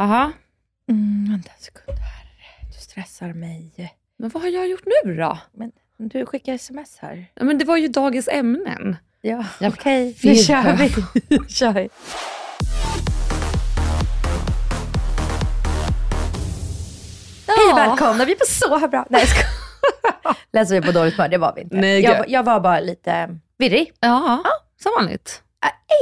Aha. Mm, vänta en sekund här. Du stressar mig. Men vad har jag gjort nu då? Men du skickar sms här. Ja, men det var ju dagens ämnen. Ja, okej. blir Nu kör vi. kör vi. Hej välkomna, vi är på så bra. Nej jag skojar. Läser vi på dåligt humör? Det var vi inte. Nej, jag, jag var bara lite virrig. Ja, som vanligt.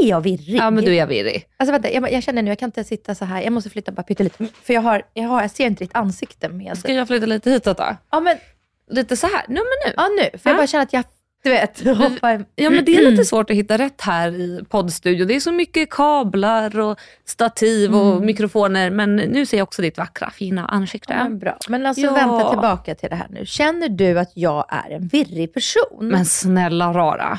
Är jag virrig? Ja, men du är virrig. Alltså vänta, jag, jag känner nu, jag kan inte sitta så här. Jag måste flytta bara pyttelite. För jag, har, jag, har, jag ser inte ditt ansikte med... Ska jag flytta lite hitåt då? Ja men, Lite så här. Nu men nu. ja nu. För jag Ja. bara känner att jag, du vet, hoppar... Ja, men det är lite svårt att hitta rätt här i poddstudio. Det är så mycket kablar och stativ och mikrofoner. Men nu ser jag också ditt vackra, fina ansikte. Ja, men bra. Men alltså Ja. vänta tillbaka till det här nu. Känner du att jag är en virrig person? Men snälla rara.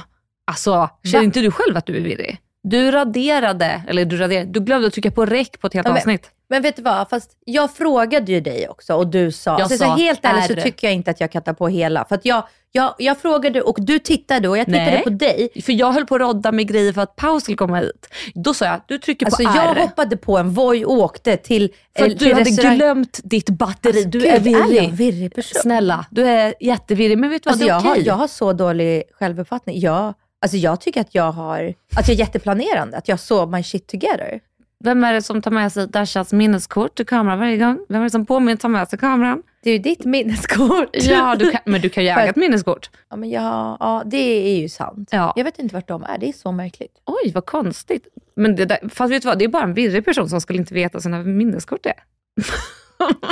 Alltså, känner inte du själv att du är virrig? Du raderade, eller du raderade, du glömde att trycka på räck på ett helt Ja, men- avsnitt. Men vet du vad? Fast jag frågade ju dig också och du sa, Jag alltså, så sa helt ärligt så tycker jag inte att jag kan ta på hela. För att jag, jag, jag frågade och du tittade och jag tittade Nej. på dig. För jag höll på att rodda med grejer för att Paus skulle komma hit. Då sa jag, du trycker Alltså på jag R. hoppade på en Voi och åkte till För eh, att du till hade restaurang- glömt ditt batteri. Alltså, du gud, är virrig. jag en virrig person? Snälla, du är jättevirrig. Men vet du vad, Alltså det är jag, har, okej. jag har så dålig självuppfattning. Jag, alltså jag tycker att jag har, att jag är jätteplanerande, att jag så my shit together. Vem är det som tar med sig Dashas minneskort till kameran varje gång? Vem är det som påminner ta med sig kameran? Det är ju ditt minneskort. Ja, du kan, men du kan ju äga ett minneskort. Ja, men jag, ja, det är ju sant. Ja. Jag vet inte vart de är, det är så märkligt. Oj, vad konstigt. Men det där, fast vet du vad, det är bara en virrig person som skulle inte veta sina minneskort är.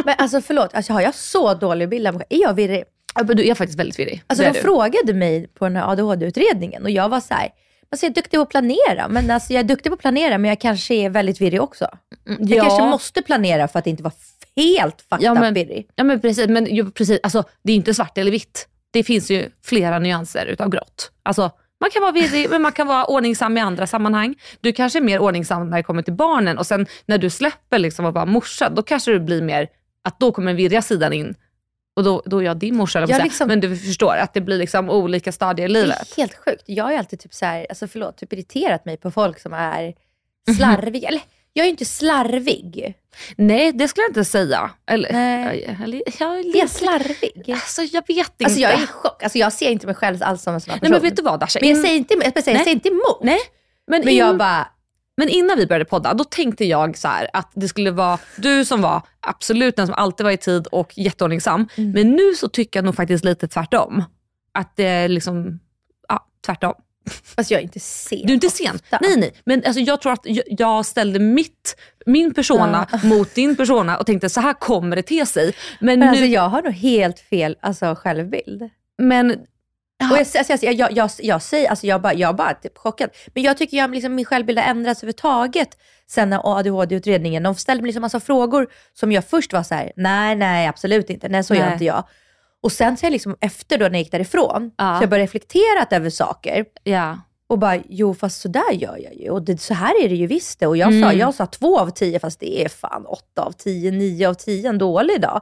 Men alltså förlåt, alltså, har jag så dålig bild av mig? Är jag virrig? Du är faktiskt väldigt virrig. Alltså de du. frågade mig på den här ADHD-utredningen och jag var så här, alltså jag är duktig på att planera, men alltså jag är duktig på att planera men jag kanske är väldigt virrig också. Mm, Jag ja. kanske måste planera för att inte vara helt fucked Ja, men- virrig. Ja men precis, men ju, precis alltså, det är inte svart eller vitt. Det finns ju flera nyanser utav grått. Alltså, man kan vara virrig, men man kan vara ordningsam i andra sammanhang. Du kanske är mer ordningsam när det kommer till barnen och sen när du släpper liksom och vara morsa, då kanske du blir mer, att då kommer den virriga sidan in. Och då, då är jag din morsa, Jag ja, liksom- men du förstår att det blir liksom olika stadier i Det livet. är helt sjukt. Jag har alltid typ så här, alltså förlåt, typ irriterat mig på folk som är Mhm. slarviga. Eller jag är ju inte slarvig. Nej, det skulle jag inte säga. Eller, Nej. eller, jag är Är lite, jag slarvig? alltså, jag vet inte. Alltså jag är i chock. Alltså jag ser inte mig själv alls som en sån här Nej person. men vet du vad Dasha? Men jag In- säger inte, jag säger, jag Nej. säger inte emot. Nej, men, Men jag bara, Men innan vi började podda, då tänkte jag så här att det skulle vara du som var absolut den som alltid var i tid och jätteordningsam. Mm. Men nu så tycker jag nog faktiskt lite tvärtom. Att det är liksom, ja tvärtom. Alltså jag är inte sen. Du är inte sen. ofta. Nej nej, men alltså jag tror att jag, ställde mitt, min persona mot din persona och tänkte så här kommer det te sig. Men, Men nu, alltså jag har nog helt fel alltså, självbild. men Och jag, alltså, jag, jag, jag, jag, säger, alltså jag bara, jag bara typ chockad. Men jag tycker jag, liksom, min självbild har ändrats överhuvudtaget sen ADHD-utredningen, de ställde mig liksom massa frågor som jag först var så här: nej, nej, absolut inte, nej så gör Nej. inte jag. Och sen så jag liksom efter då när jag gick därifrån, Ja. så jag började reflektera över saker. ja. Och bara, jo fast så där gör jag ju. Och det, så här är det ju visst det. Och jag, sa, Mm. jag sa två av tio, fast det är fan åtta av tio, nio av tio en dålig dag.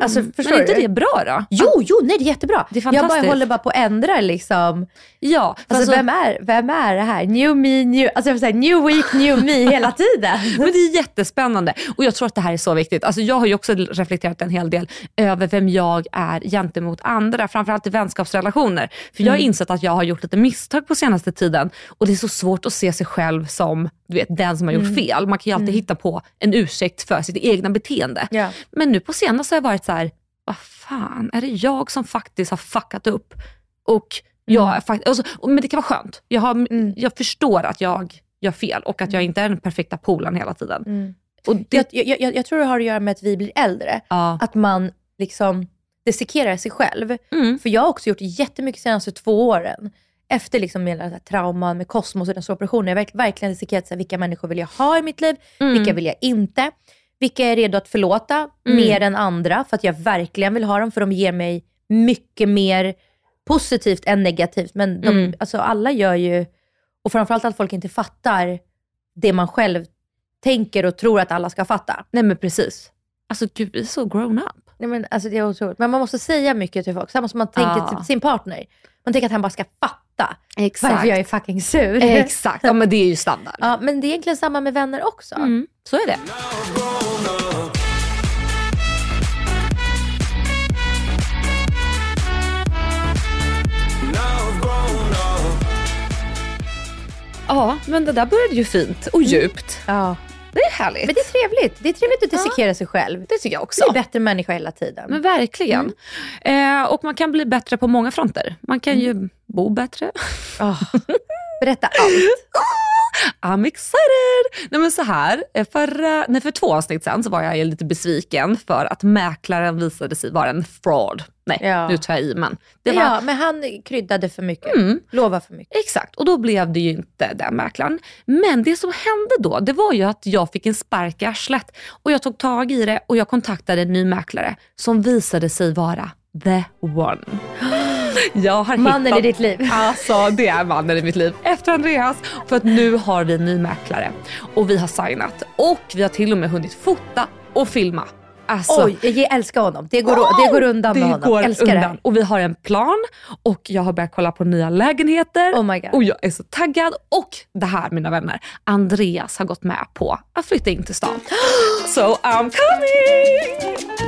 Alltså, Mm. Men är inte det bra då? Jo, jo, nej det är jättebra. Det är jag bara fantastiskt. håller bara på att ändra liksom. Ja, Alltså, alltså, vem, är, vem är det här? New me, new... Alltså jag vill säga new week, new me hela tiden. Men det är jättespännande och jag tror att det här är så viktigt. Alltså jag har ju också reflekterat en hel del över vem jag är gentemot andra, framförallt i vänskapsrelationer. För jag har insett att jag har gjort lite misstag på senaste tiden och det är så svårt att se sig själv som du vet, den som har gjort fel. Man kan ju alltid hitta på en ursäkt för sitt egna beteende. Ja. Men nu på senaste har jag varit så här, vad fan, är det jag som faktiskt har fuckat upp? Och jag är fakt- alltså, men det kan vara skönt. Jag, har, Mm. jag förstår att jag gör fel och att jag inte är den perfekta polaren hela tiden. Mm. Och det, Jag, jag, jag, tror det har att göra med att vi blir äldre. ja. Att man liksom dissekerar sig själv. Mm. För jag har också gjort jättemycket senaste två åren. Efter liksom hela trauman med kosmos och den stora operationen. Jag har verk- verkligen dissekerat så här, vilka människor vill jag ha i mitt liv, Mm. vilka vill jag inte. Vilka är redo att förlåta Mm. mer än andra för att jag verkligen vill ha dem för de ger mig mycket mer positivt än negativt. Men de, Mm. alltså, alla gör ju, och framförallt att folk inte fattar det man själv tänker och tror att alla ska fatta. Nej men precis. Alltså gud, vi är så grown up. Nej, men, alltså, det är otroligt. Men man måste säga mycket till folk. Samma som man tänker Ja. till sin partner. Man tänker att han bara ska fatta Exakt. varför jag är fucking sur. Exakt, ja, men det är ju standard. Ja, men det är egentligen samma med vänner också. Mm, så är det. Ja, men det där började ju fint och djupt. Ja. Det är härligt. Men det är trevligt. Det är trevligt att dissekera sig själv. det tycker jag också. Är bättre människa hela tiden. Men verkligen. Eh, och man kan bli bättre på många fronter. Man kan ju bo bättre. Åh, Berätta allt. I'm excited! Nej men så här, eh, förra, nej för två avsnitt sen så var jag lite besviken för att mäklaren visade sig vara en fraud. Nej, Ja. nu tar jag i men. Det var, Ja, men han kryddade för mycket. Mm. Lovar för mycket. Exakt, och då blev det ju inte den mäklaren. Men det som hände då, det var ju att jag fick en spark i arslet och jag tog tag i det och jag kontaktade en ny mäklare som visade sig vara the one. Jag har Mannen hittat... i ditt liv. Alltså det är mannen i mitt liv. Efter Andreas. För att nu har vi en ny mäklare och vi har signat och vi har till och med hunnit fota och filma. Alltså, Oj, jag älskar honom. Det går, det går undan det med honom. går älskar undan. det. Och vi har en plan och jag har börjat kolla på nya lägenheter. Oh my God. Och jag är så taggad. Och det här mina vänner, Andreas har gått med på att flytta in till stan. So I'm coming!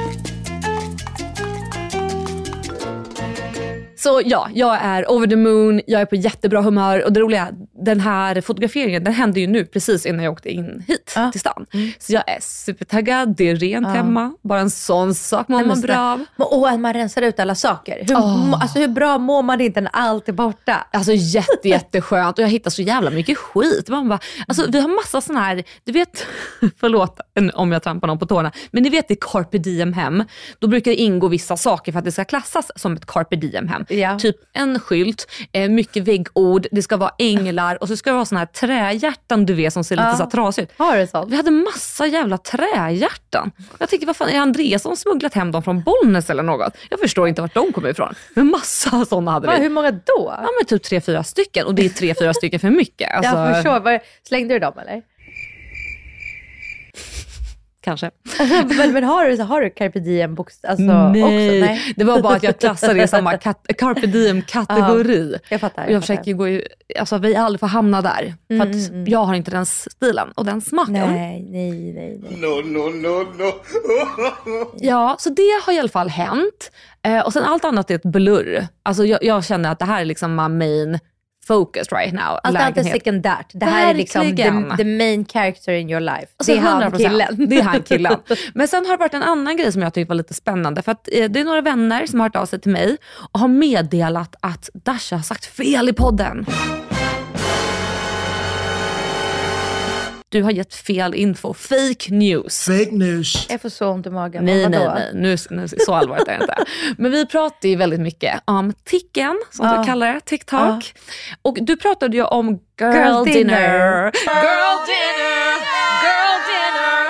Så ja, jag är over the moon, jag är på jättebra humör och det roliga, den här fotograferingen den hände ju nu precis innan jag åkte in hit Ja. till stan. Så jag är supertaggad, det är rent hemma, bara en sån sak mår man bra av. åh, att man rensar ut alla saker. Hur, må- alltså, hur bra mår man inte när allt är borta? Alltså jätte, jätteskönt och jag hittar så jävla mycket skit. Man bara, alltså, vi har massa såna här, du vet, förlåt om jag trampar någon på tårna, men ni vet i carpe diem hem, då brukar det ingå vissa saker för att det ska klassas som ett carpe diem hem. Ja. Typ en skylt, eh, mycket väggord, det ska vara änglar och så ska det vara såna här trähjärtan du vet som ser lite Ja. så här trasiga ut. Har du sånt? Vi hade massa jävla trähjärtan. Jag tänker, vad fan, är Andreas som smugglat hem dem från Bollnäs eller något? Jag förstår inte vart de kommer ifrån. Men massa sådana hade vi. Va, hur många då? Ja men typ tre, fyra stycken och det är tre, fyra stycken för mycket. Alltså, jag förstår. Var, slängde du dem eller? Kanske. men, men har du, har du carpe diem bokst- alltså, Nej. också? Nej, det var bara att jag klassade det i samma kat- carpe diem kategori. jag fattar. Jag jag försöker gå i, alltså vi aldrig får hamna där. För Mm, att mm, mm. jag har inte den stilen och den smaken. Nej, nej, nej. nej. No, no, no, no. Ja, så det har i alla fall hänt. Eh, och sen allt annat är ett blurr. Alltså jag, jag känner att det här är liksom my main focus right now. Allt annat är sekundärt. Det här är liksom Verkligen. the, the main character in your life. Alltså det är han 100%. killen. Det är han killen. Men sen har det varit en annan grej som jag tyckte var lite spännande. För att eh, det är några vänner som har hört av sig till mig och har meddelat att Dasha har sagt fel i podden. Du har gett fel info. Fake news. Fake news. Jag får så ont i magen. Nej, nej, nej. Nu, nu, så allvarligt är det inte. Men vi pratar ju väldigt mycket om ticken, som Ja. du kallar det, TikTok. Och du pratade ju om girl, Girl dinner. dinner. Girl dinner! Girl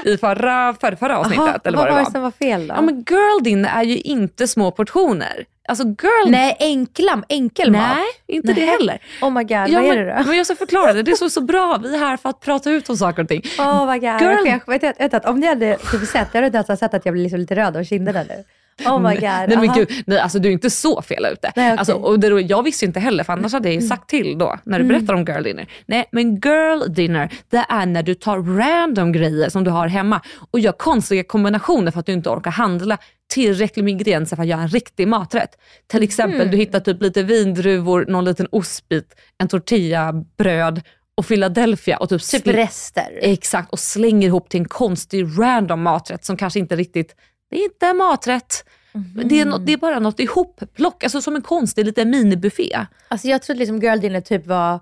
dinner! I förra, förra, förra avsnittet, Jaha, eller vad vad var det det var. som var fel då? Ja, men girl dinner är ju inte små portioner. Alltså girl... Nej, enkla, enkel mat. Nej, inte det Nej. heller. Oh my god, Ja, vad är men, det då? men jag ska förklara det. Det är så, så bra. Vi är här för att prata ut om saker och ting. Oh my god. Girl- Jag, vet, vet, vet, om ni hade typ sett, jag hade nästan sett att jag blir liksom lite röd om kinderna nu. Oh my god. Nej, men gud, nej, alltså, du är inte så fel ute. Nej, okej. alltså, och det, jag visste inte heller, för annars hade jag ju sagt till då när du berättar om girl dinner. Nej, men girl dinner, det är när du tar random grejer som du har hemma och gör konstiga kombinationer för att du inte orkar handla tillräckligt med ingredienser för att göra en riktig maträtt. Till Mm. exempel, du hittar typ lite vindruvor, någon liten ostbit, en tortillabröd och Philadelphia och typ, Typ rester. Exakt, och slänger ihop till en konstig random maträtt som kanske inte riktigt, det är inte en maträtt. Mhm. Det, är nå- det är bara något ihopplock, alltså som en konstig liten minibuffé. Alltså jag trodde liksom girl dinner typ var,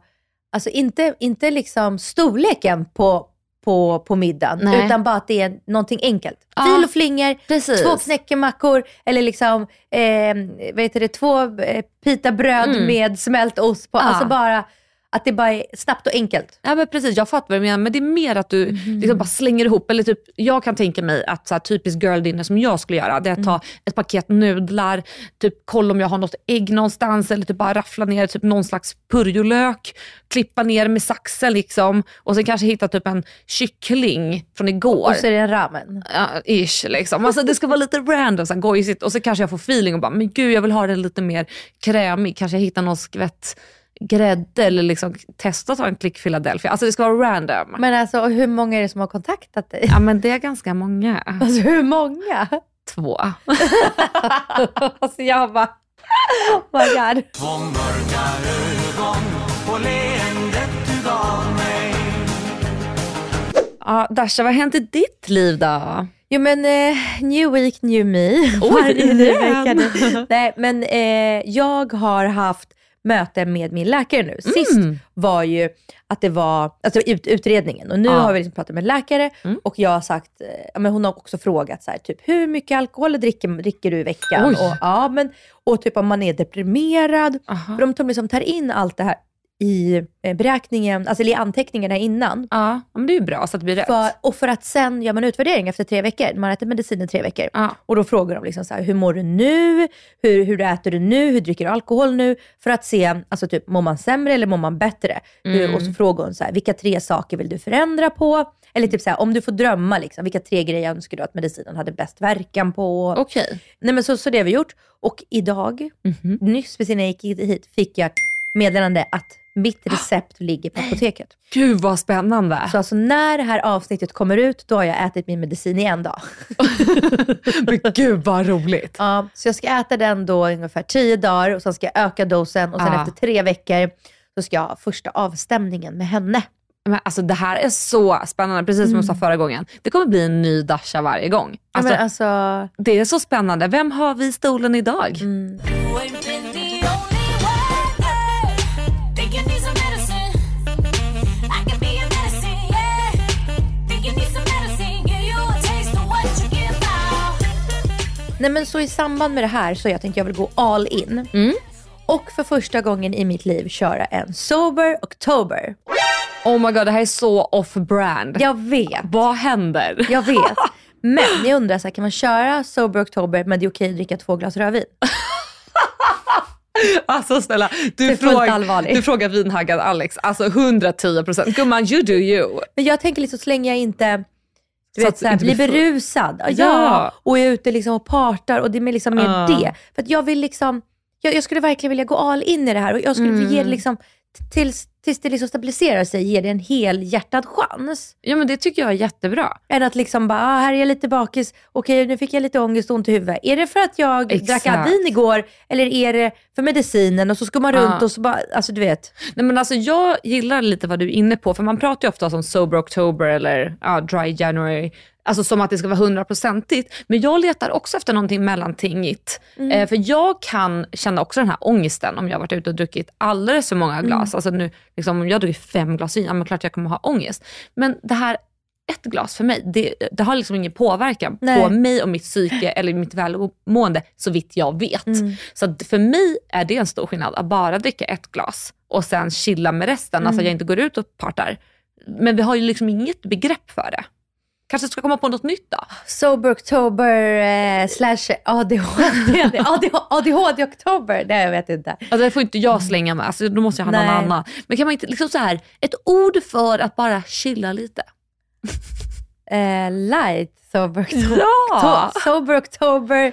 alltså inte, inte liksom storleken på, på, på middagen, Nej. utan bara att det är någonting enkelt. Ja, Fil och flingor, precis. två knäckemackor eller liksom, eh, vad heter det, två eh, pitabröd Mm. med smält ost på. Ja. Alltså bara, att det bara är snabbt och enkelt. Ja men precis, jag fattar vad du menar men det är mer att du Mhm. liksom bara slänger ihop, eller typ, jag kan tänka mig att så här, typiskt girl dinner som jag skulle göra, det är att ta Mm. ett paket nudlar, typ kolla om jag har något ägg någonstans eller typ bara raffla ner typ någon slags purjolök, klippa ner med saxen liksom och sen kanske hitta typ en kyckling från igår. Och så är det en ramen. Ja, ish liksom. Alltså det ska vara lite random, så här, gojsigt och så kanske jag får feeling och bara, men gud jag vill ha den lite mer krämig. Kanske jag hittar någon skvätt grädde eller liksom testa att ta en klick Philadelphia. Alltså det ska vara random. Men alltså hur många är det som har kontaktat dig? Ja men det är ganska många. Alltså hur många? Två. alltså jag bara, oh my god. Två mörka ögon och leendet du gav mig Ja, Dasha, vad har hänt i ditt liv då? Jo men eh, new week, new me. Oj, Varje ny vecka nu. Nej men eh, jag har haft möte med min läkare nu. Sist Mm. var ju att det var alltså ut, utredningen och nu Ja. har vi liksom pratat med läkare Mm. och jag har sagt, eh, ja, men hon har också frågat så här, typ hur mycket alkohol dricker, dricker du i veckan? Oj. Och, ja, men, och typ om man är deprimerad. Aha. För de tar, liksom, tar in allt det här i eh, beräkningen, alltså i anteckningarna innan. Ja, men det är ju bra så att det blir rätt. För, och för att sen gör man utvärdering efter tre veckor. Man ätit medicin i tre veckor. Ja. Och då frågar de liksom så här, hur mår du nu? Hur, hur äter du nu? Hur dricker du alkohol nu? För att se, alltså typ, mår man sämre eller mår man bättre? Mm. Och så frågar hon så här, vilka tre saker vill du förändra på? Eller typ så här, om du får drömma, liksom, vilka tre grejer önskar du att medicinen hade bäst verkan på? Okej. Nej men så, så det har vi gjort. Och idag, Mhm. nyss precis innan jag gick hit, fick jag meddelande att mitt recept ligger på apoteket. Gud vad spännande. Så alltså när det här avsnittet kommer ut, då har jag ätit min medicin i en dag. men gud vad roligt. Ja, så jag ska äta den då i ungefär tio dagar och sen ska jag öka dosen och sen Ja. efter tre veckor så ska jag ha första avstämningen med henne. Men alltså det här är så spännande, precis som jag sa förra gången. Det kommer bli en ny Dasha varje gång. Alltså, men alltså, Det är så spännande. Vem har vi i stolen idag? mm. Nej men så i samband med det här så jag tänkt jag vill gå all in. Mm. Och för första gången i mitt liv köra en sober oktober. Oh my god, det här är så off-brand. Jag vet, Vad händer? jag vet. Men jag undrar, så här, kan man köra sober oktober men det är okej att dricka två glas rödvin? Alltså snälla, du, fråg, du frågar vinhaggad Alex. Alltså 110%. Gumman, you do you. Men jag tänker liksom så länge jag inte du vet, att så här, inte blir blir full. berusad. Ja. Ja. Och är ute liksom och partar och det är liksom mer Ja. det. För att jag vill liksom, jag, jag skulle verkligen vilja gå all in i det här och jag skulle vilja ge det Mm. liksom, tills, tills det liksom stabiliserar sig, ge det en hel hjärtad chans. Ja men det tycker jag är jättebra. Än att liksom bara, ah, här är jag lite bakis, okej nu fick jag lite ångest och ont i huvudet. Är det för att jag Exakt. drack Advin igår eller är det för medicinen? Och så ska man runt Ja. och så bara, alltså du vet. Nej, men alltså, jag gillar lite vad du är inne på, för man pratar ju ofta om sober oktober eller ja, dry january, alltså som att det ska vara hundraprocentigt. Men jag letar också efter någonting mellantingigt. Eh, för jag kan känna också den här ångesten om jag varit ute och druckit alldeles för många glas. Alltså nu, liksom, om jag druckit fem glas vin, ja men klart jag kommer ha ångest. Men det här ett glas för mig, det, det har liksom ingen påverkan Nej. på mig och mitt psyke eller mitt välmående så vitt jag vet. Så att för mig är det en stor skillnad att bara dricka ett glas och sen chilla med resten, alltså att jag inte går ut och partar. Men vi har ju liksom inget begrepp för det. Kanske ska komma på något nytt då? Sober oktober eh, slash ADHD, ADHD oktober, nej jag vet inte. Alltså det får inte jag slänga med, alltså, då måste jag ha någon annan. Men kan man inte, liksom så här, ett ord för att bara chilla lite? Eh, light Sober October. Ja! Sober October.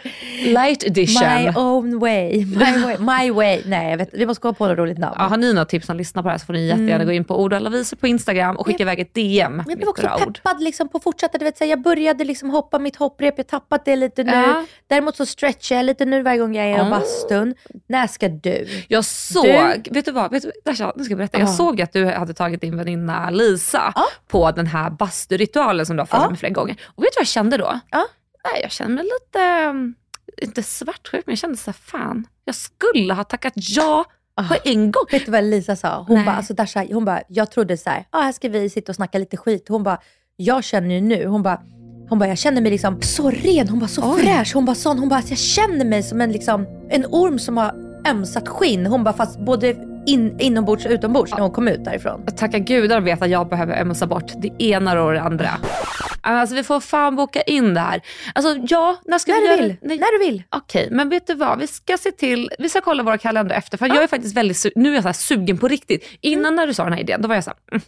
Light edition. My own way. My way. My way. Nej, jag vet, vi måste komma på något roligt namn. Ja, har ni några tips som lyssnar på det här så får ni jättegärna gå in på ord alla visor på Instagram och skicka iväg ett DM. Mm. Jag blev också peppad liksom på att fortsätta. Du vet, så jag började liksom hoppa mitt hopprep, jag har tappat det lite nu. Ja. Däremot så stretchar jag lite nu varje gång jag är i Mm. bastun. När ska du? Jag såg, Du- vet du vad, vet du, Dasha, nu ska jag berätta. Jag Ja. såg att du hade tagit din väninna Lisa Ja. på den här basturitualen som du har Ja. med flera gånger. Och vet du vad jag kände då? Ja. Nej, jag kände mig lite, mm, inte svartsjuk, men jag kände så här, fan, jag skulle ha tackat ja på en gång. Vet du vad Lisa sa? Hon bara, alltså Dasha, hon bara, jag trodde så här, ah, här ska vi sitta och snacka lite skit. Hon bara, jag känner ju nu, hon bara, hon bara, jag känner mig liksom så ren, hon bara så Oj. fräsch, hon bara sån, hon bara, alltså, jag känner mig som en, liksom, en orm som har ömsat skinn. Hon bara, fast både in, inombords och utombords när hon kom ut därifrån. Tacka gudar vet att jag behöver ömsa bort det ena och det andra. Alltså vi får fan boka in det här. Alltså ja, när ska När vi du göra vill, Nej. när du vill. Okej, men vet du vad? Vi ska se till, vi ska kolla våra kalendrar efter. För jag är faktiskt väldigt, nu är jag så sugen på riktigt. Innan när du sa den här idén, då var jag så här, mm,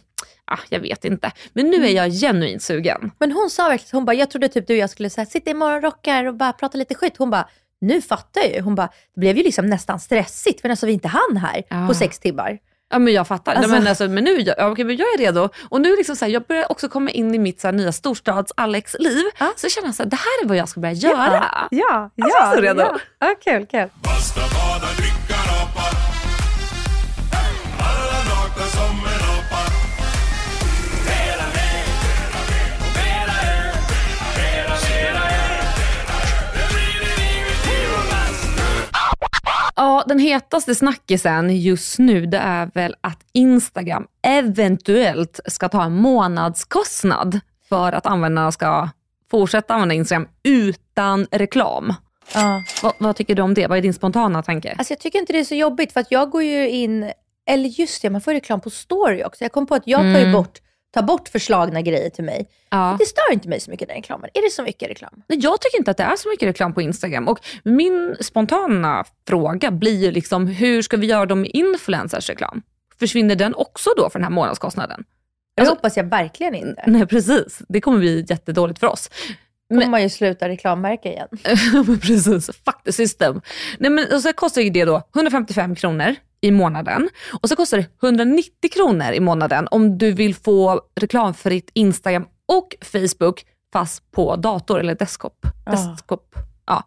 ah, jag vet inte. Men nu är jag genuint sugen. Men hon sa verkligen, hon bara, jag trodde typ du och jag skulle här, sitta i morgonrockar och bara prata lite skit. Hon bara, nu fattar jag ju. Hon bara, det blev ju liksom nästan stressigt för alltså vi inte hann här Ja. på sex timmar. Ja men jag fattar. Alltså- men, alltså, men nu ja, okej, men jag är redo. Och nu liksom så här, jag börjar också komma in i mitt så här, nya storstads-Alex-liv. Ja. Så jag känner så här, det här är vad jag ska börja göra. Ja, Alltså, jag är så redo. Ja, kul, kul. Ja, den hetaste snackisen just nu det är väl att Instagram eventuellt ska ta en månadskostnad för att användarna ska fortsätta använda Instagram utan reklam. Ja. Vad, vad tycker du om det? Vad är din spontana tanke? Alltså jag tycker inte det är så jobbigt för att jag går ju in, eller just det, man får reklam på story också. Jag kom på att jag tar ju Mm. bort, tar bort förslagna grejer till mig. Ja. Det stör inte mig så mycket den reklamen. Är det så mycket reklam? Nej, Jag tycker inte att det är så mycket reklam på Instagram. Och min spontana fråga blir ju liksom, hur ska vi göra dem med influencers reklam? Försvinner den också då för den här månadskostnaden? Det Alltså- hoppas jag verkligen inte. Nej precis, det kommer bli jättedåligt för oss. Kommer man ju sluta reklammärka igen. Men Precis, fuck the system. Nej, men, och så kostar ju det då 155 kronor i månaden och så kostar det 190 kronor i månaden om du vill få reklamfritt Instagram och Facebook fast på dator eller desktop. Ja. desktop. Ja.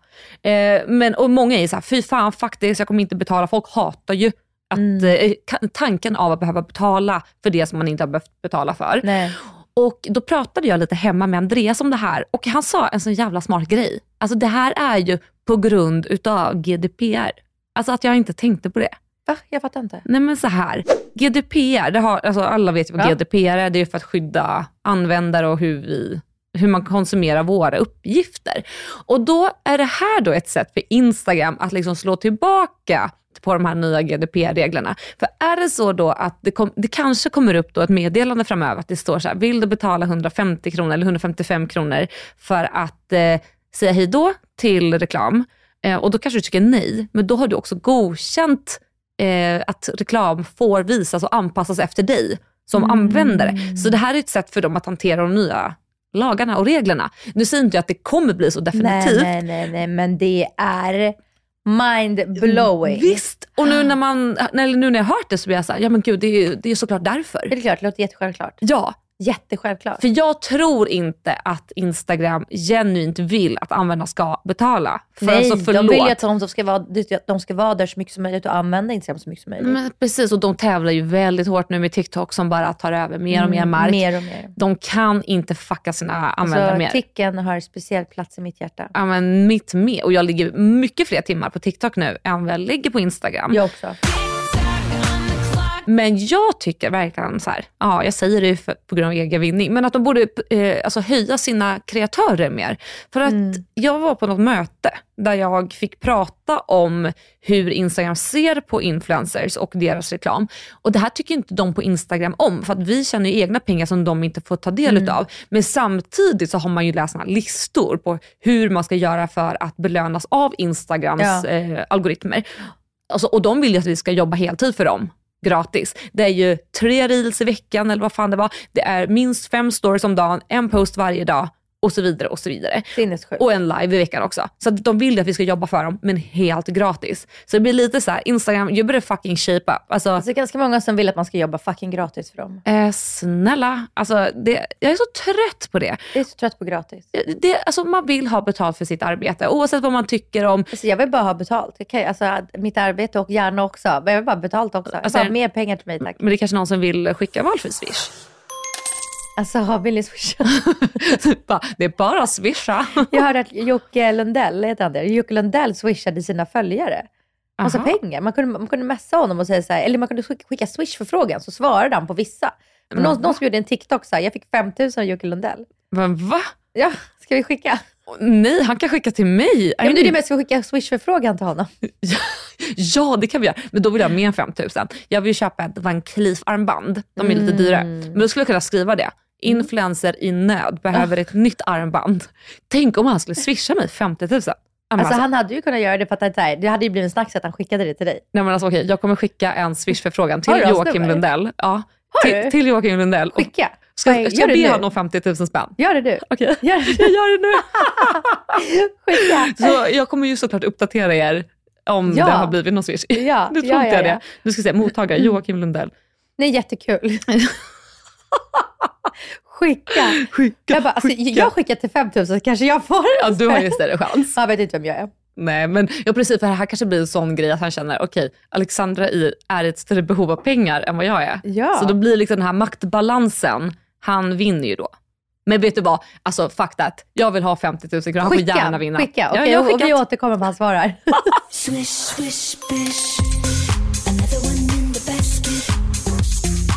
Eh, men, och många är så här, fy fan faktiskt, jag kommer inte betala. Folk hatar ju att, Mm. eh, tanken av att behöva betala för det som man inte har behövt betala för. Nej. Och då pratade jag lite hemma med Andreas om det här och han sa en sån jävla smart grej. Alltså det här är ju på grund utav GDPR. Alltså att jag inte tänkte på det. Va? Jag fattar inte. Nej men så här. GDPR, det har, alltså alla vet ju vad Ja. GDPR är. Det är för att skydda användare och hur, vi, hur man konsumerar våra uppgifter. Och då är det här då ett sätt för Instagram att liksom slå tillbaka på de här nya GDPR-reglerna. För är det så då att det, kom, det kanske kommer upp då ett meddelande framöver att det står så här, vill du betala 150 kronor eller 155 kronor för att eh, säga hej då till reklam? Eh, och då kanske du tycker nej, men då har du också godkänt eh, att reklam får visas och anpassas efter dig som användare. Så det här är ett sätt för dem att hantera de nya lagarna och reglerna. Nu säger inte jag att det kommer bli så definitivt. Nej, nej, nej, nej, men det är mind-blowing. Visst, och nu när, man, eller nu när jag hört det så blir jag så här, ja men gud det är, det är såklart därför. Det är klart, det låter jättesjälvklart. Ja, Jättesjälvklart. för jag tror inte att Instagram genuint vill att användarna ska betala. För Nej, alltså, de förlåt. vill ju att de ska, vara, de ska vara där så mycket som möjligt och använda Instagram så mycket som möjligt. Men precis, och de tävlar ju väldigt hårt nu med TikTok som bara tar över mer och mer mark. Mm, Mer och mer. De kan inte fucka sina användare Alltså, mer. Ticken har speciell plats i mitt hjärta. Ja, men mitt med. Och jag ligger mycket fler timmar på TikTok nu än vad jag ligger på Instagram. Jag också. Men jag tycker verkligen så här, ja jag säger det för, på grund av egen vinning, men att de borde eh, alltså höja sina kreatörer mer. För att jag var på något möte där jag fick prata om hur Instagram ser på influencers och deras reklam. Och det här tycker inte de på Instagram om, för att vi tjänar ju egna pengar som de inte får ta del utav. Men samtidigt så har man ju läst listor på hur man ska göra för att belönas av Instagrams Ja. eh, algoritmer. Alltså, och de vill ju att vi ska jobba heltid för dem gratis. Det är ju tre reels i veckan eller vad fan det var. Det är minst fem stories om dagen, en post varje dag och så vidare och så vidare. Sinnessjukt. Och en live i veckan också. Så att de vill att vi ska jobba för dem, men helt gratis. Så det blir lite så här: Instagram, you better fucking shape up. Alltså, Alltså, det är ganska många som vill att man ska jobba fucking gratis för dem. eh, snälla, alltså, det, jag är så trött på det. Jag är så trött på gratis. det alltså, man vill ha betalt för sitt arbete, oavsett vad man tycker om Alltså, jag vill bara ha betalt. Kan, alltså, mitt arbete och gärna också. Men jag vill bara ha betalt också. Jag Alltså, vill ha mer pengar till mig tack. Men det är kanske någon som vill skicka valfri swish. Alltså vill ni swisha? Bara, det är bara swisha. Jag hörde att Jocke Lundell, heter han det? Jocke Lundell swishade sina följare. Massa Aha. pengar. Man kunde, man kunde messa honom och säga så här, eller man kunde skicka, skicka swish-förfrågan så svarade han på vissa. Men någon, någon som gjorde en TikTok så här, jag fick 5000 av Jocke Lundell. Men va? Ja, ska vi skicka? Nej, han kan skicka till mig. Ja, men det är det med, ska vi skicka swish-förfrågan till honom? Ja, det kan vi göra. Men då vill jag ha mer än 5000. Jag vill köpa ett Van Cleef-armband. De är lite dyrare. Men då skulle jag kunna skriva det. Influencer i nöd behöver ett nytt armband. Tänk om han skulle swisha mig 50 000. Alltså, Alltså han hade ju kunnat göra det för att det, här, det hade ju blivit en snack att han skickade det till dig. nej, men alltså, okej, jag kommer skicka en swish-förfrågan till Joakim? Lundell. Ja, Har du? till, till Joakim Lundell. Skicka. Ska, Vad- ska jag be honom om 50 000 spänn? Gör det du. Okej, det jag gör det nu. Skicka. Så jag kommer ju såklart uppdatera er om Ja. det har blivit någon swish. Ja, nu tror ja, inte ja, jag ja. det. Nu ska vi se, mottagare Joakim Lundell. Nej, jättekul. Skicka. Skicka, Jag, bara, alltså, jag skickar till 5000 så kanske jag får Ja, du har ju större chans. Han vet inte vem jag är. Nej, men ja, precis, för det här kanske blir en sån grej att han känner, okej, Alexandra i är i ett större behov av pengar än vad jag är. Ja. Så då blir liksom den här maktbalansen, han vinner ju då. Men vet du vad, alltså fuck that. Jag vill ha 50 000 kronor, han får gärna vinna. Skicka. Ja, Okej, jag och, och vi skickat. återkommer om han svarar. Swish, swish, bish. Another one in the basket.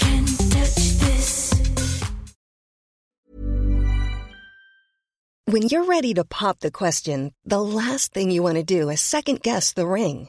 Can't touch this. When you're ready to pop the question, the last thing you want to do is second guess the ring.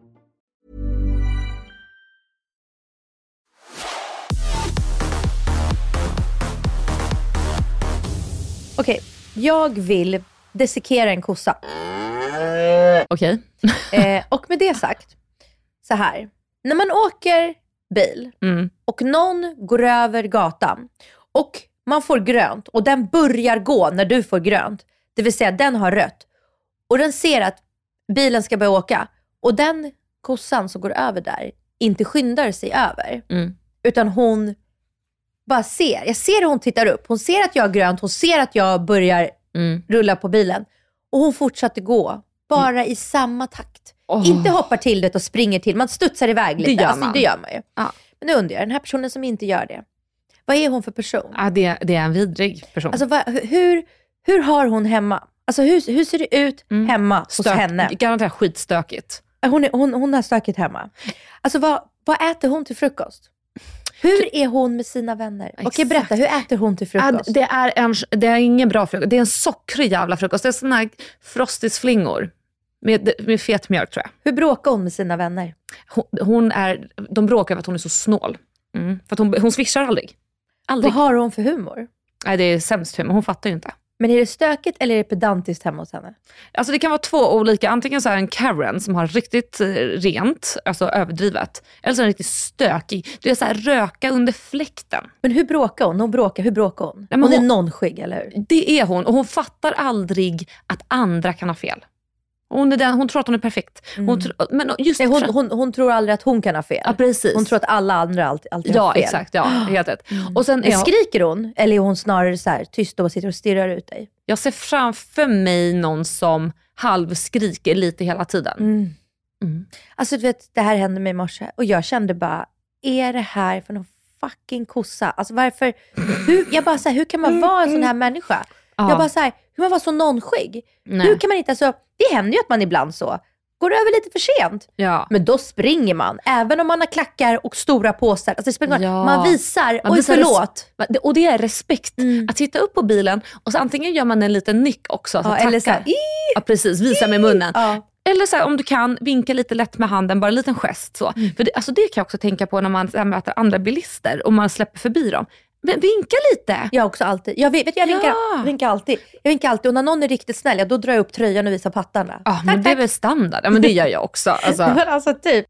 Okej, jag vill dissekera en kossa. Okej. Eh, och med det sagt, så här. När man åker bil Mm. och någon går över gatan och man får grönt och den börjar gå när du får grönt, det vill säga den har rött och den ser att bilen ska börja åka och den kossan som går över där inte skyndar sig över, Mm. utan hon bara ser. Jag ser hur hon tittar upp. Hon ser att jag har grönt, hon ser att jag börjar Mm. rulla på bilen och hon fortsatte gå, bara i samma takt. Åh. Inte hoppar till det och springer till. Man studsar iväg lite. Det gör alltså, man. det gör man ju. Ja. Men nu undrar jag, den här personen som inte gör det, vad är hon för person? Ja, det, det är en vidrig person. Alltså, vad, hur, hur har hon hemma? Alltså, hur, hur ser det ut Mm. hemma hos Stök- henne? Garanterat skitstökigt. Hon, är, hon, hon har stökigt hemma. Alltså, vad, vad äter hon till frukost? Hur är hon med sina vänner? Okej, Exakt. berätta. Hur äter hon till frukost? det, är en, det är ingen bra frukost. Det är en sockrig jävla frukost. Det är såna här frostisflingor med, med fet mjölk tror jag. Hur bråkar hon med sina vänner? Hon, hon är, de bråkar över att hon är så snål. Mm. För att hon, hon swishar aldrig. Aldrig. Vad har hon för humor? Nej, det är sämst humor. Hon fattar ju inte. Men är det stökigt eller är det pedantiskt hemma hos henne? Alltså det kan vara två olika, antingen så är en Karen som har riktigt eh, rent, alltså överdrivet, eller så är riktigt stökig. Det är så här röka under fläkten. Men hur bråkar hon? Hon bråkar, hur bråkar hon? men hon, är hon- nonskygg, eller hur? Det är hon och hon fattar aldrig att andra kan ha fel. Hon, är den, hon tror att hon är perfekt. Hon tr- men just Nej, hon, hon, hon tror aldrig att hon kan ha fel. Ja, precis. Hon tror att alla andra alltid, alltid har Ja, fel. exakt. Ja, helt rätt. Och sen jag, skriker hon? Eller är hon snarare så här, tyst och sitter och stirrar ut dig? jag ser framför mig någon som halvskriker lite hela tiden. Mm. Alltså du vet, det här hände mig i morse och jag kände bara, är det här för någon fucking kossa? Alltså varför, hur, jag bara så här, hur kan man vara en sån här människa? Ja. Jag bara så här, man vara så nonskygg? Nej. Hur kan man inte, alltså, det händer ju att man ibland så, går över lite för sent. Ja. Men då springer man, även om man har klackar och stora påsar. Alltså det roll. Ja. Man visar, Man oj visar förlåt. Och det är respekt. Att titta upp på bilen och så antingen gör man en liten nick också. Alltså Ja, eller så här, ja, precis, visa med munnen. Ja. Eller så här, om du kan, vinka lite lätt med handen, bara en liten gest. Så. Mm. För det, alltså det kan jag också tänka på när man så här, möter andra bilister och man släpper förbi dem. Men vinka lite. Jag också alltid. Jag, vet, jag, vinkar, Ja. vinkar alltid. Jag vinkar alltid och när någon är riktigt snäll, ja, då drar jag upp tröjan och visar pattarna. Ja, men det är väl standard. Ja, men det gör jag också. Alltså. Men alltså typ.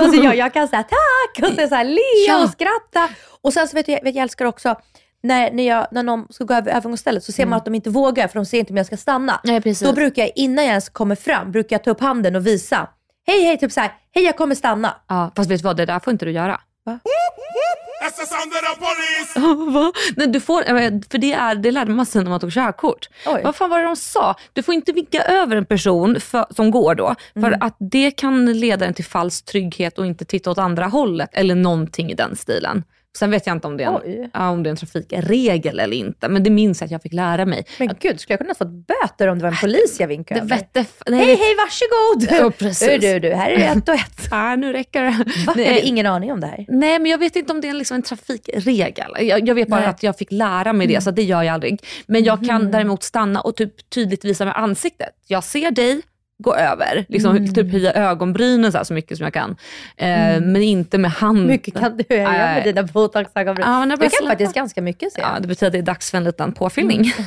Alltså jag, jag kan säga tack och så, så här, le Ja. och skratta. Och sen så vet jag, vet jag älskar också när, när, jag, när någon ska gå över övergångsstället så ser man att de inte vågar för de ser inte om jag ska stanna. Mm. Nej, precis. Då brukar jag, innan jag ens kommer fram, brukar jag ta upp handen och visa. Hej hej, typ så här, hej jag kommer stanna. Ja, fast vet du vad, det där får inte du göra. That's the sound of the police. Va? Nej, du får, eh, för det, är, det lärde man sig när man tog körkort. Oj. Vad fan var det de sa? Du får inte vinka över en person för, som går då, för Mm. att det kan leda en till falsk trygghet och inte titta åt andra hållet eller någonting i den stilen. Sen vet jag inte om det är en, ja, om det är en trafikregel eller inte, men det minns jag att jag fick lära mig. Men gud, skulle jag kunna fått böter om det var en polis jag vinkade över? Hej hej, varsågod! Ja, precis. Du, du, du, här är det ett och ett. Ja, nu räcker det. Va? Jag hade ingen aning om det här. Nej, men jag vet inte om det är liksom en trafikregel. Jag, jag vet bara Nej. att jag fick lära mig det, så det gör jag aldrig. Men jag kan däremot stanna och typ tydligt visa med ansiktet. Jag ser dig, gå över. Liksom, Typ höja ögonbrynen så, här, så mycket som jag kan. Eh, Men inte med handen. Mycket kan du göra med Nej. dina botoxögonbryn? Ja, du kan släppa. faktiskt ganska mycket ser jag. Ja, det betyder att det är dags för en liten påfyllning.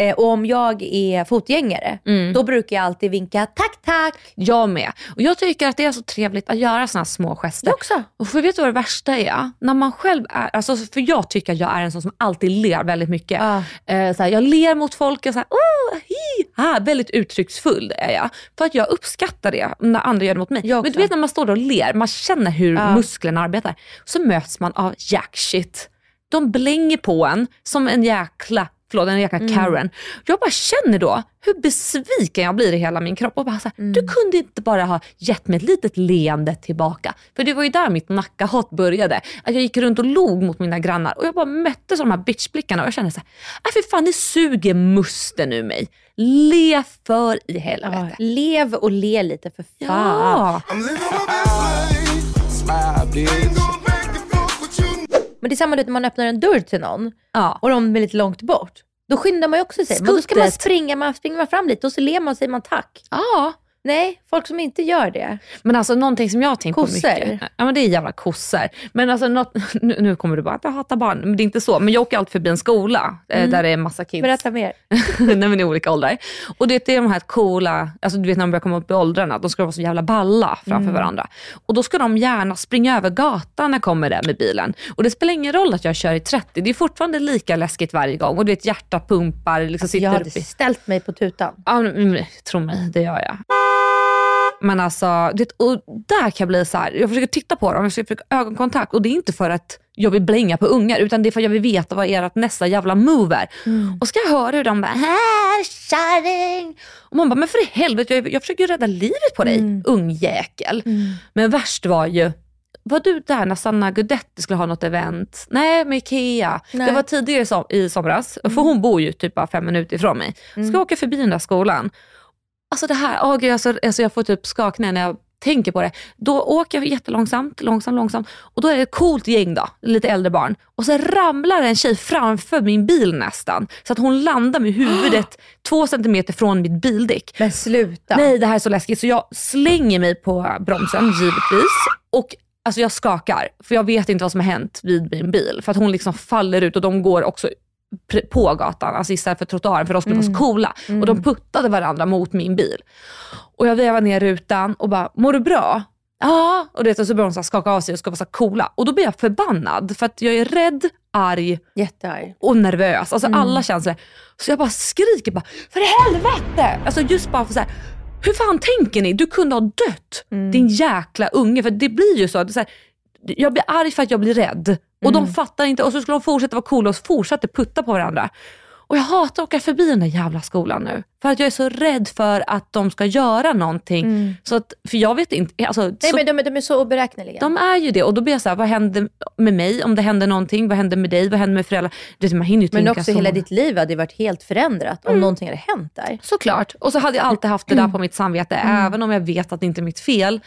Eh, och om jag är fotgängare, Mm. då brukar jag alltid vinka tack tack. Jag med. Och jag tycker att det är så trevligt att göra såna här små gester. Jag också. Och för vet du vad det värsta är? När man själv är, alltså för jag tycker att jag är en sån som alltid ler väldigt mycket. Ja. Eh, så här, jag ler mot folk, och så här, oh, hi, ha, väldigt uttrycksfull är jag. För att jag uppskattar det när andra gör det mot mig. Jag Men du vet när man står där och ler, man känner hur Ja. musklerna arbetar. Så möts man av jackshit. De blänger på en som en jäkla Förlåt, en jäkla Mm. Karen. Jag bara känner då hur besviken jag blir i hela min kropp. Och bara så här, Mm. Du kunde inte bara ha gett mig ett litet leende tillbaka. För det var ju där mitt nackahat började. Att jag gick runt och log mot mina grannar och jag bara mötte de här bitchblickarna och jag kände så här, "Aj, för fan det suger musten ur mig. Le för i Ja, helvete. lev och le lite för fan. Ja. Men det är samma när man öppnar en dörr till någon ja. och de är lite långt bort. Då skyndar man ju också sig. Men då ska man Skuttet. springa, man springer man fram lite och så ler man och säger man tack. ja. Nej, folk som inte gör det. Men alltså någonting som jag har tänkt på mycket. Ja men det är jävla kossor. Men alltså något, nu, nu kommer du bara att jag hatar barn. Men det är inte så. Men jag åker alltid förbi en skola eh, där det är massa kids. Berätta mer. Nej men i olika åldrar. Och det är de här coola, alltså du vet när de börjar komma upp i åldrarna, de ska vara så jävla balla framför varandra. Och då ska de gärna springa över gatan när kommer där med bilen. Och det spelar ingen roll att jag kör i 30, det är fortfarande lika läskigt varje gång. Och du vet hjärtat pumpar, liksom sitter Jag hade upp i... ställt mig på tutan. Ja, men, tro mig, det gör jag. Men alltså, det, och där kan jag bli så här, jag försöker titta på dem, jag försöker försöka ögonkontakt och det är inte för att jag vill blänga på ungar utan det är för att jag vill veta vad ert nästa jävla move är. Och ska jag höra hur de bara, här kärring. Och man bara, men för helvete, jag, jag försöker ju rädda livet på dig, ungjäkel. Men värst var ju, var du där när Sanna Guidetti skulle ha något event? Nej, med Ikea. Nej. Det var tidigare i som, i somras, för hon bor ju typ bara fem minuter ifrån mig. Ska åka förbi den där skolan. Alltså det här, åh gud, alltså, alltså jag får typ skakningar när jag tänker på det. Då åker jag jättelångsamt, långsamt, långsamt och då är det ett coolt gäng då, lite äldre barn. Och så ramlar en tjej framför min bil nästan. Så att hon landar med huvudet två centimeter från mitt bildäck. Men sluta. Nej, det här är så läskigt. Så jag slänger mig på bromsen givetvis. Och alltså jag skakar, för jag vet inte vad som har hänt vid min bil. För att hon liksom faller ut och de går också på gatan, alltså istället för trottoaren för de skulle vara så coola. Och de puttade varandra mot min bil. Och jag vevade ner rutan och bara, mår du bra? Ja, och, det, och så började de så skaka av sig och ska vara så coola. Och då blir jag förbannad för att jag är rädd, arg Jättearg. och nervös. Alltså alla känslor. Så jag bara skriker bara, för helvete! Alltså just bara för så här, hur fan tänker ni? Du kunde ha dött, din jäkla unge. För det blir ju så. Är så här, jag blir arg för att jag blir rädd. Och de fattar inte. Och så skulle de fortsätta vara coola och fortsätta putta på varandra. Och jag hatar att åka förbi den där jävla skolan nu. För att jag är så rädd för att de ska göra någonting. Så att, för jag vet inte. Alltså, Nej så, men de, är- de är så oberäkneliga. de är ju det. Och då blir jag så här, vad händer med mig om det händer någonting? Vad händer med dig? Vad händer med föräldrar? Det, är så- man hinner ju men också så hela ditt liv hade varit helt förändrat om någonting hade hänt där. Såklart. Och så hade jag alltid haft det där på mitt samvete, även om jag vet att det inte är mitt fel.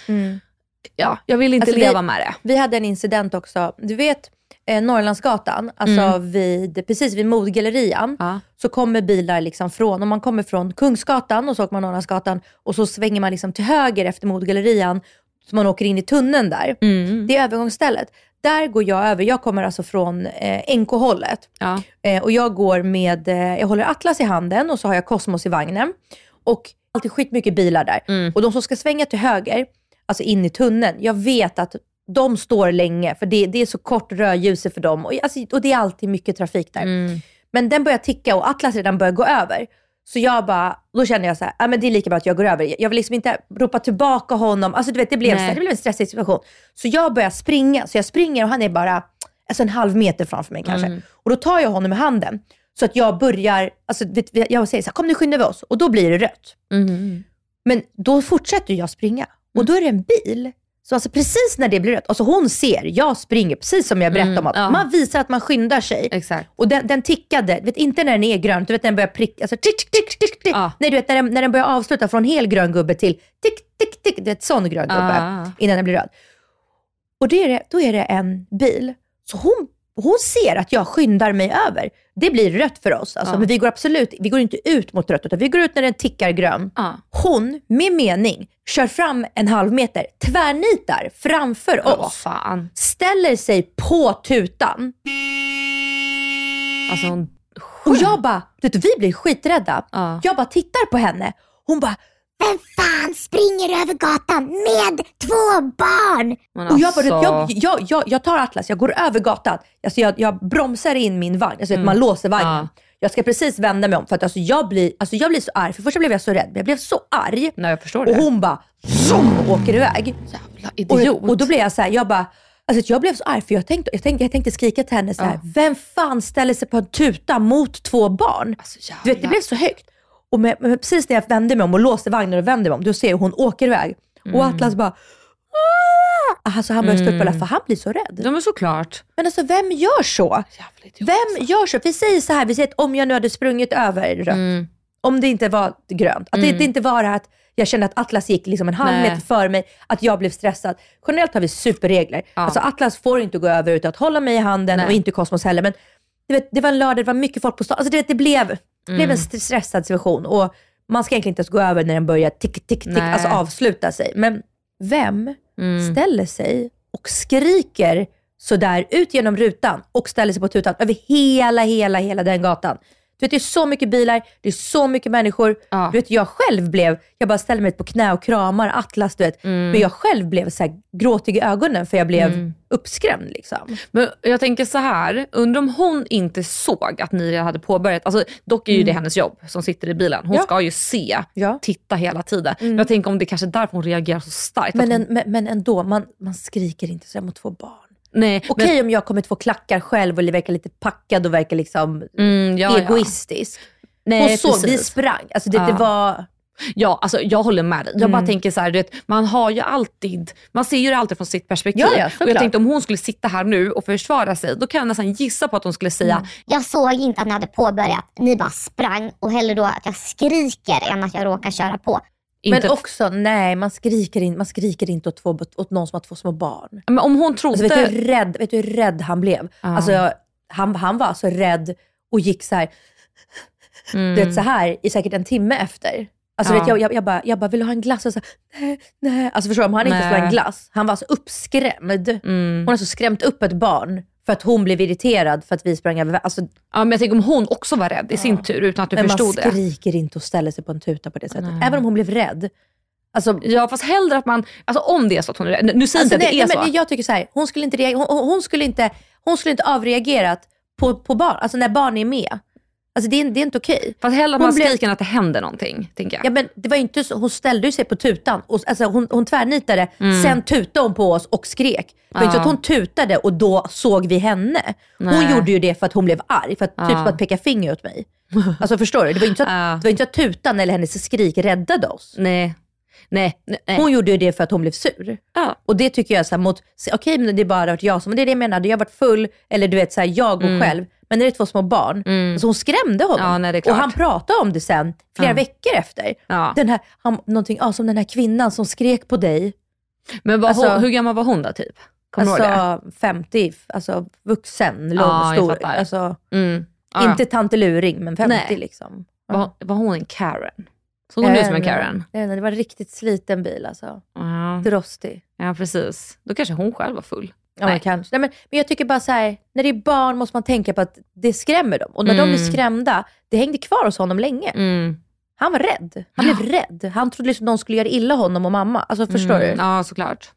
Ja, jag vill inte Alltså, vi- leva med det. Vi hade en incident också. Du vet eh, Norrlandsgatan, alltså vid, precis vid modgallerian, Ja. så kommer bilar liksom från, om man kommer från Kungsgatan och så åker man Norrlandsgatan och så svänger man liksom till höger efter modgallerian så man åker in i tunneln där. Mm. Det är övergångsstället. Där går jag över, jag kommer alltså från eh, NK-hållet. Ja. Eh, och jag går med, eh, jag håller Atlas i handen och så har jag Cosmos i vagnen. Och alltid skitmycket bilar där. Mm. Och de som ska svänga till höger, alltså in i tunneln, jag vet att de står länge för det, det är så kort rödljuset för dem och, alltså, och det är alltid mycket trafik där. Mm. Men den börjar ticka och Atlas redan börjar gå över. Så jag bara, då känner jag så här, ah, men det är lika bra att jag går över. Jag vill liksom inte ropa tillbaka honom. Alltså du vet, det blev, så det blev en stressig situation. Så jag börjar springa, så jag springer och han är bara alltså en halv meter framför mig kanske. Mm. Och då tar jag honom i handen. Så att jag börjar, alltså, vet, jag säger så här, kom nu skyndar vi oss. Och då blir det rött. Mm. Men då fortsätter jag springa. Och då är det en bil. Så alltså precis när det blir rött, alltså hon ser, jag springer precis som jag berättade Mm, om. Att ja. Man visar att man skyndar sig. Exakt. Och den, den tickade, du vet inte när den är grön, du vet när den börjar pricka, alltså tick, tick, tick, tick. Ja. Nej du vet när den, när den börjar avsluta från hel grön gubbe till tick, tick, tick. Det är ett sån grön gubbe Ah. innan den blir röd. Och det är då är det en bil. Så hon, hon ser att jag skyndar mig över. Det blir rött för oss. Alltså, Ja. Men vi går absolut vi går inte ut mot rött, utan vi går ut när den tickar grön. Ja. Hon, med mening, kör fram en halv meter, tvärnitar framför vad oss, fan. ställer sig på tutan. Alltså hon... Och jag bara, du, vi blir skiträdda. Ja. Jag bara tittar på henne. Hon bara, Vem fan springer över gatan med två barn? Men och jag, bara, alltså... jag, jag, jag, jag tar Atlas, jag går över gatan. Alltså jag, jag bromsar in min vagn, alltså vet, man låser vagnen. Mm. Ja. Jag ska precis vända mig om för att alltså jag, blir, alltså jag blir så arg. För först blev jag så rädd, men jag blev så arg. Nej, jag förstår Och det. hon bara, zoom, åker iväg. Jävla idiot. Och, och då blev jag så här, jag bara, alltså jag blev så arg för jag tänkte, jag tänkte, jag tänkte skrika till henne så här, vem fan ställer sig på en tuta mot två barn? Alltså. Du vet, det blev så högt. Och med, med, precis när jag vände mig om och låste vagnen och vände mig om, då ser jag hon åker iväg. Och Mm. Atlas bara, "Ah!" alltså han börjar störtböla för han blir så rädd. Ja men såklart. Men alltså vem gör så? Vem gör så? Vi säger så här, vi säger att om jag nu hade sprungit över rött, Mm. om det inte var grönt, att det, det inte var det här att jag kände att Atlas gick liksom en halv meter före mig, att jag blev stressad. Generellt har vi superregler. Ja. Alltså Atlas får inte gå över utan att hålla mig i handen Nej. och inte Kosmos heller. Men du vet, det var en lördag, det var mycket folk på stan. Alltså, du vet, det blev, det Mm. blev en st- stressad situation. Och man ska egentligen inte ens gå över när den börjar tick, tick, tick, Nej. alltså avsluta sig. Men vem Mm. ställer sig och skriker sådär ut genom rutan och ställer sig på tutan över hela, hela, hela den gatan. Du vet, det är så mycket bilar, det är så mycket människor. Ja. Du vet, jag själv blev, jag bara ställde mig på knä och kramar Atlas, du vet. Mm. Men jag själv blev så här gråtig i ögonen för jag blev uppskrämd. Liksom. Men jag tänker så här, undrar om hon inte såg att ni redan hade påbörjat, alltså, dock är ju det hennes jobb som sitter i bilen. Hon Mm. Ja. ska ju se, Ja. titta hela tiden. Men jag tänker om det är kanske är därför hon reagerar så starkt. Men, en, hon, men, men ändå, man, man skriker inte så mot två barn. Nej, Okej om jag kommer två klackar själv och verkar lite packad och verkar liksom men, mm, ja, ja. egoistisk. Nej, Hon såg, vi sprang. Alltså det, det Ja. var... Ja, alltså jag håller med dig. Jag Mm. bara tänker så här, vet, man har ju alltid, man ser ju det alltid från sitt perspektiv. Ja, ja, och jag tänkte om hon skulle sitta här nu och försvara sig, då kan jag nästan gissa på att hon skulle säga, Mm. Jag såg inte att ni hade påbörjat. Ni bara sprang och hellre då att jag skriker än att jag råkar köra på. Inte, Men också, nej, man skriker, in, man skriker inte åt, två, åt någon som har två små barn. men om hon trodde... Alltså, vet, du hur rädd, vet du hur rädd han blev? Ja. Alltså, han, han var så rädd och gick så här, Mm. du vet, så här i säkert en timme efter. Alltså, Ja. vet, jag, jag, jag, bara, jag bara, vill du ha en glass? Och så, nej, nej. Alltså förstår du, om han inte skulle ha en glass, han var så uppskrämd. Mm. Hon har så skrämt upp ett barn för att hon blev irriterad för att vi sprang över alltså, Ja, men jag tänker om hon också var rädd i sin tur utan att du Men man förstod det. skriker inte och ställer sig på en tuta på det sättet. Även om hon blev rädd. Alltså, Ja, fast hellre att man, alltså om det är så att hon är rädd. Nu säger alltså, inte att det är nej, så. men jag tycker så här, hon skulle inte, reagera, hon, hon, skulle inte, hon skulle inte avreagerat på, på barn, alltså när barn är med. Alltså det är, det är inte okej. Fast hellre att man blev- skriker än att det händer någonting, tänker jag. Ja, men det var inte så, hon ställde ju sig på tutan. Och, alltså, hon, hon tvärnitade, Mm. sen tutade hon på oss och skrek. Det var inte så att hon tutade och då såg vi henne. Hon Nej. gjorde ju det för att hon blev arg, för att, typ som att peka finger åt mig. Alltså förstår du? Det var inte så att, det var inte så att tutan eller hennes skrik räddade oss. Nej. Nej, nej. Hon gjorde ju det för att hon blev sur. Ja. Och det tycker jag så här, mot, okej men det är bara varit jag som, det är det jag menar, jag varit full, eller du vet så här, jag och själv, men när det är två små barn, så hon skrämde honom. Mm. Ja, nej, och han pratade om det sen, flera Ja. veckor efter. Ja. Den här, han, någonting, ja, som den här kvinnan som skrek på dig. Men var Alltså- hon, hur gammal var hon då typ? Kommer det? Alltså 50, alltså vuxen, lång, Ja, stor. Alltså, Mm. Ja. Inte tanteluring, men 50 Nej. liksom. Var, var hon en Karen? Såg hon ut som en. Karen? Det var en riktigt sliten bil alltså. Ja. Drostig. ja, precis. Då kanske hon själv var full. Ja, Nej. men kanske. Nej, men, men jag tycker bara så här, när det är barn måste man tänka på att det skrämmer dem. Och när de Mm. blir skrämda, det hängde kvar hos honom länge. Mm. Han var rädd. Han blev rädd. Han trodde liksom någon skulle göra illa honom och mamma. Alltså förstår Mm. du? Ja, såklart.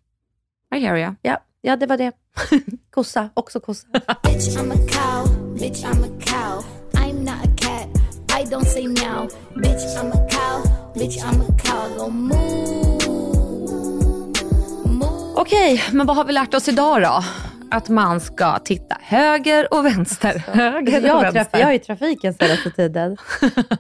I hear you. Ja, ja, det var det. kossa, också kossa. Bitch, I'm a cow. Bitch, I'm a cow. I'm not a cat. I don't say meow. Bitch, I'm a cow. Bitch, I'm a cow. Go moo. Okej, men vad har vi lärt oss idag då? Att man ska titta höger och vänster. Höger och Jag, vänster. traf- jag är i trafiken senaste tiden.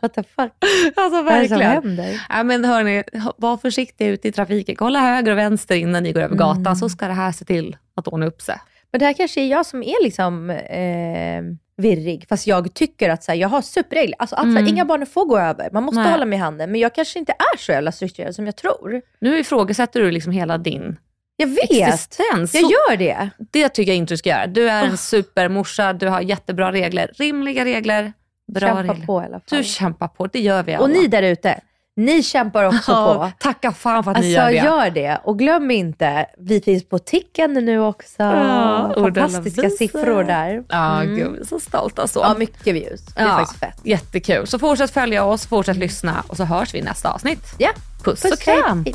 What the fuck? Alltså Vad är det som verkligen. händer? Ja, men hörni, var försiktiga ute i trafiken. Kolla höger och vänster innan ni går över gatan Mm. så ska det här se till att ordna upp sig. Men det här kanske är jag som är liksom eh, virrig, fast jag tycker att så här, jag har superregler. Alltså att så här, Mm. inga barn får gå över, man måste Nej. hålla med handen. Men jag kanske inte är så jävla strukturerad som jag tror. Nu ifrågasätter du liksom hela din Jag vet, existens. jag gör det. Det tycker jag inte du ska göra. Du är en supermorsa, du har jättebra regler. Rimliga regler, bra Kämpa regler. på i alla fall. Du kämpar på, det gör vi alla. Och ni där ute, ni kämpar också Ja, på. Tacka fan för att Alltså ni gör det. gör det. Och glöm inte, vi finns på Ticken nu också. Den Fantastiska siffror där. Ja, Mm. gud, vi är så stolta så. Ja, mycket views. Det är Ja, faktiskt fett. Jättekul. Så fortsätt följa oss, fortsätt lyssna och så hörs vi i nästa avsnitt. Ja, Puss, och kram. hej.